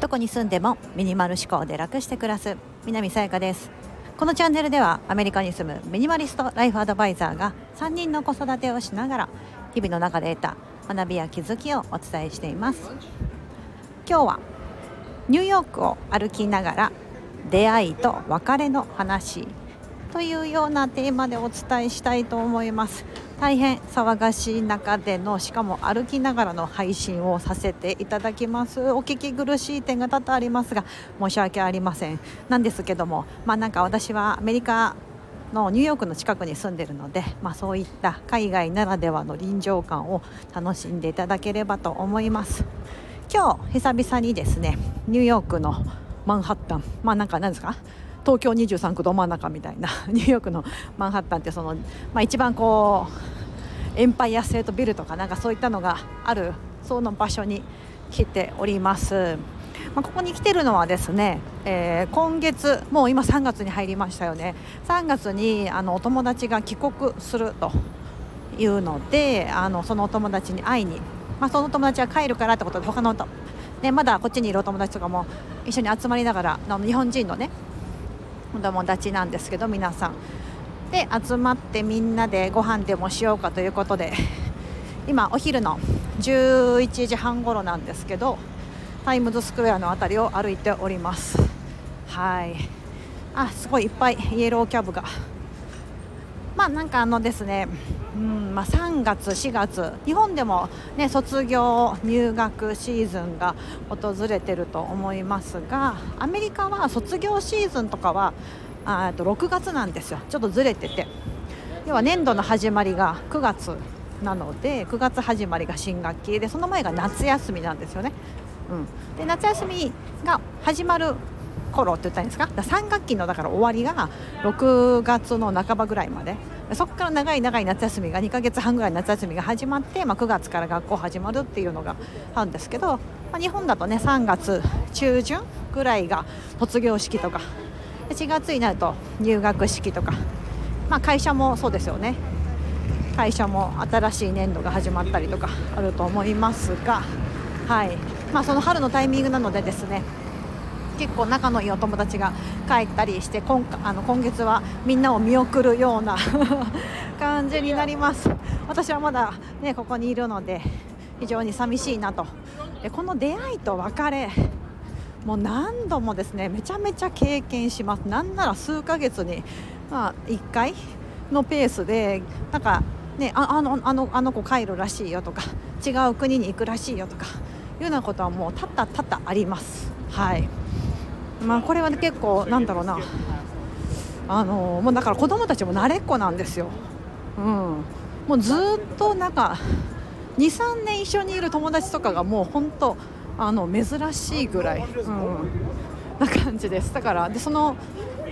どこに住んでもミニマル思考で楽して暮らす南さやかです。このチャンネルではアメリカに住むミニマリストライフアドバイザーが3人の子育てをしながら日々の中で得た学びや気づきをお伝えしています。今日はニューヨークを歩きながら出会いと別れの話というようなテーマでお伝えしたいと思います。大変騒がしい中でのしかも歩きながらの配信をさせていただきます。お聞き苦しい点が多々ありますが申し訳ありません。なんですけどもまあなんか私はアメリカのニューヨークの近くに住んでるので、まあ、そういった海外ならではの臨場感を楽しんでいただければと思います。今日久々にですねニューヨークのマンハッタンまあなんか何ですか？東京23区ど真ん中みたいな ニューヨークのマンハッタンってその、まあ、一番こうエンパイアステートビルとかなんかそういったのがあるその場所に来ております。まあ、ここに来てるのはですね、えー、今月もう今3月に入りましたよね3月にあのお友達が帰国するというのであのそのお友達に会いに、まあ、その友達は帰るからってことで他のね、まだこっちにいるお友達とかも一緒に集まりながら日本人のねお友達なんですけど皆さんで集まってみんなでご飯でもしようかということで 今お昼の11時半頃なんですけどタイムズスクエアの辺りを歩いております。はい。あすごいいっぱいイエローキャブが。まあなんかあのですねうんまあ、3月、4月日本でも、ね、卒業入学シーズンが訪れてると思いますがアメリカは卒業シーズンとかはあと6月なんですよ。ちょっとずれてて。要は年度の始まりが9月なので9月始まりが新学期でその前が夏休みなんですよね。うん、で夏休みが始まる頃って言ったんですか？3学期のだから終わりが6月の半ばぐらいまで。そこから長い長い夏休みが2ヶ月半ぐらい夏休みが始まって、まあ、9月から学校始まるっていうのがあるんですけど、まあ、日本だとね3月中旬ぐらいが卒業式とか4月になると入学式とか、まあ、会社もそうですよね。会社も新しい年度が始まったりとかあると思いますが、はい。まあ、その春のタイミングなのでですね。結構仲のいいお友達が帰ったりして今あの今月はみんなを見送るような 感じになります。私はまだ、ね、ここにいるので非常に寂しいなと。でこの出会いと別れもう何度もですねめちゃめちゃ経験します。なんなら数ヶ月に、まあ、1回のペースでなんかねああのあのあの子帰るらしいよとか違う国に行くらしいよとかいうようなことはもう多々多々あります。はい。まあこれは、ね、結構なんだろうな。あのもうだから子供たちも慣れっこなんですよ。うん。もうずっとなんか23年一緒にいる友達とかがもう本当あの珍しいぐらい、うん、な感じです。だからでその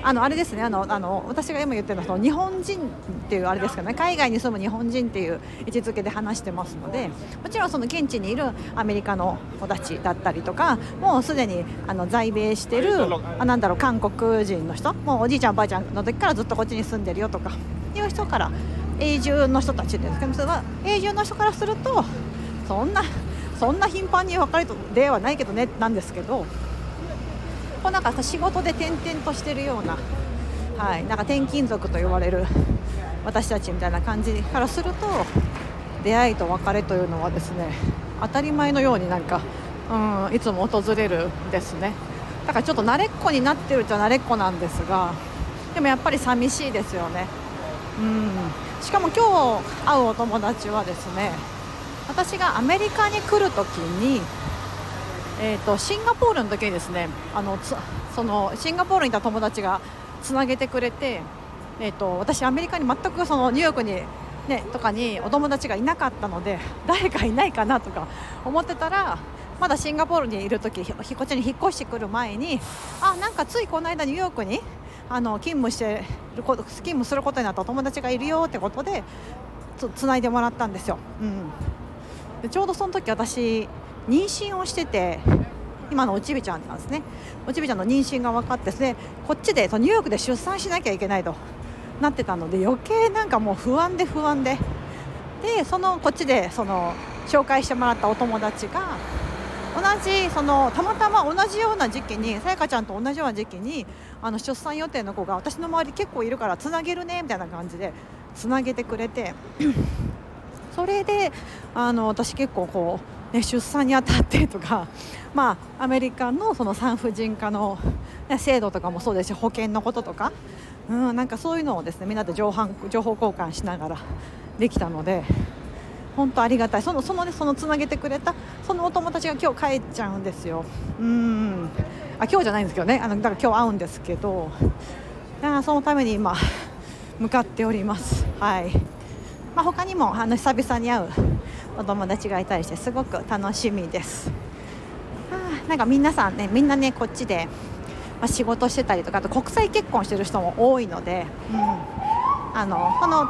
あのあれですねあのあの私が今言ってるのはその日本人っていうあれですかね海外に住む日本人っていう位置づけで話してますのでもちろんその現地にいるアメリカの子たちだったりとかもうすでにあの在米してるあなんだろう韓国人の人もうおじいちゃんおばあちゃんの時からずっとこっちに住んでるよとかいう人から永住の人たちですけどそれは永住の人からするとそんなそんな頻繁に別れとではないけどねなんですけどこうなんか仕事で転々としてるような,、はい、なんか転勤族と言われる私たちみたいな感じからすると出会いと別れというのはですね当たり前のようになんか、うん、いつも訪れるですね。だからちょっと慣れっこになってるっちゃ慣れっこなんですがでもやっぱり寂しいですよね。うん。しかも今日会うお友達はですね私がアメリカに来る時にえーと、シンガポールの時にですねあのそのシンガポールにいた友達がつなげてくれて、えーと、私、アメリカに全くそのニューヨークに、ね、とかにお友達がいなかったので誰かいないかなとか思ってたらまだシンガポールにいる時こっちに引っ越してくる前にあなんかついこの間ニューヨークにあの勤務してる勤務することになったお友達がいるよってことでつつないでもらったんですよ。うん、でちょうどその時私妊娠をしてて今のおちびちゃんなんですね。おちびちゃんの妊娠が分かってですねこっちでニューヨークで出産しなきゃいけないとなってたので余計なんかもう不安で不安で。でそのこっちでその紹介してもらったお友達が同じそのたまたま同じような時期にさやかちゃんと同じような時期にあの出産予定の子が私の周り結構いるからつなげるねみたいな感じでつなげてくれてそれであの私結構こう、ね、出産にあたってとか、まあ、アメリカのその産婦人科の、ね、制度とかもそうですし保険のこととか、うん、なんかそういうのをですねみんなで情報情報交換しながらできたので。本当ありがたい。そのそのねそのつなげてくれたそのお友達が今日帰っちゃうんですよ。うん。あ今日じゃないんですけどね。あのだから今日会うんですけどそのために今向かっております。はい。まあ、他にもあの久々に会うお友達がいたりしてすごく楽しみです。はあ、なんか皆さんねみんなねこっちで、まあ、仕事してたりとかあと国際結婚してる人も多いので、うん、あのこの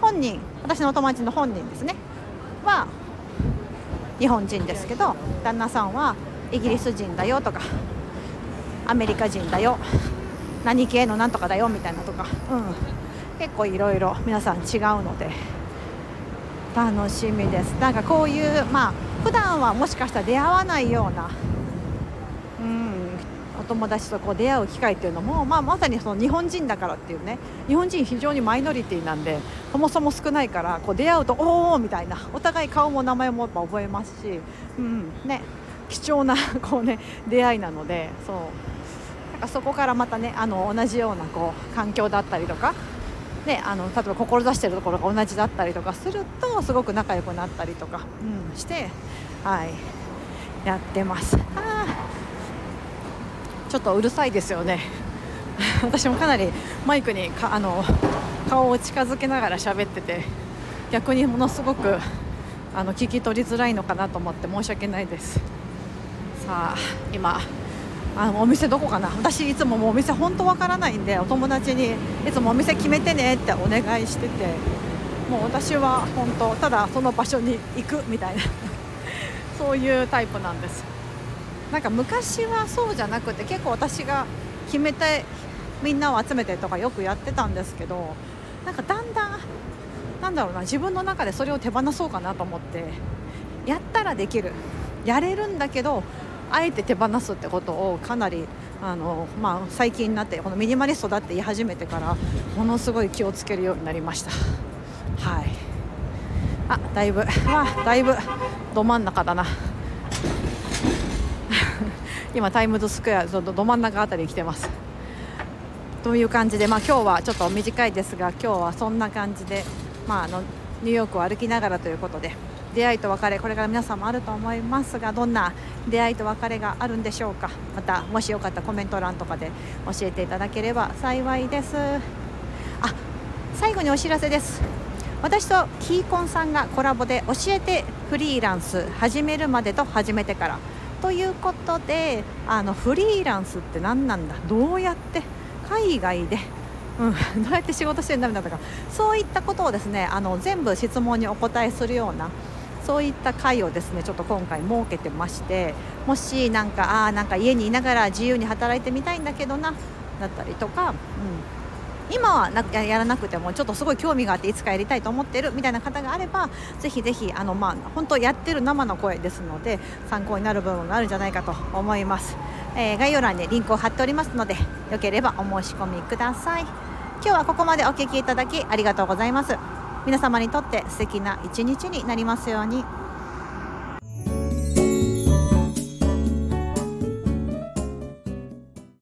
本人私のお友達の本人ですね。は日本人ですけど旦那さんはイギリス人だよとかアメリカ人だよ何系のなんとかだよみたいなとか、うん、結構いろいろ皆さん違うので楽しみですなんかこういうまあ普段はもしかしたら出会わないようなうんお友達とこう出会う機会っていうのも、まあ、まさにその日本人だからっていうね日本人非常にマイノリティなんでそもそも少ないからこう出会うとおおみたいなお互い顔も名前もやっぱ覚えますし、うんね、貴重なこう、ね、出会いなのでそうなんかそこからまたねあの同じようなこう環境だったりとか。ね、あの例えば志してるところが同じだったりとかするとすごく仲良くなったりとか、うん、して、はい、やってます。ちょっとうるさいですよね 私もかなりマイクにかあの顔を近づけながら喋ってて逆にものすごくあの聞き取りづらいのかなと思って申し訳ないですさあ今あのお店どこかな？私いつももうお店本当わからないんでお友達にいつもお店決めてねってお願いしててもう私は本当ただその場所に行くみたいな そういうタイプなんです。なんか昔はそうじゃなくて結構私が決めてみんなを集めてとかよくやってたんですけどなんかだんだんなんだろうな自分の中でそれを手放そうかなと思ってやったらできる。やれるんだけどあえて手放すってことをかなりあの、まあ、最近になってこのミニマリストだって言い始めてからものすごい気をつけるようになりました。はい。あだいぶあだいぶど真ん中だな。今タイムズスクエアどど真ん中辺りに来てます。という感じで、まあ、今日はちょっと短いですが今日はそんな感じで、まあ、あのニューヨークを歩きながらということで出会いと別れこれから皆さんもあると思いますがどんな出会いと別れがあるんでしょうか。またもしよかったらコメント欄とかで教えていただければ幸いです。あ最後にお知らせです。私とキーコンさんがコラボで教えてフリーランス始めるまでと始めてからということであのフリーランスって何なんだ。どうやって海外で、うん、どうやって仕事してるんだみたいなとか。そういったことをですねあの全部質問にお答えするようなそういった会をですねちょっと今回設けてましてもしなんかあなんか家にいながら自由に働いてみたいんだけどなだったりとか、うん、今はなやらなくてもちょっとすごい興味があっていつかやりたいと思ってるみたいな方があればぜひぜひあの、まあ、本当やってる生の声ですので参考になる部分があるんじゃないかと思います、えー、概要欄にリンクを貼っておりますのでよければお申し込みください。今日はここまでお聴きいただきありがとうございます。皆様にとって素敵な一日になりますように。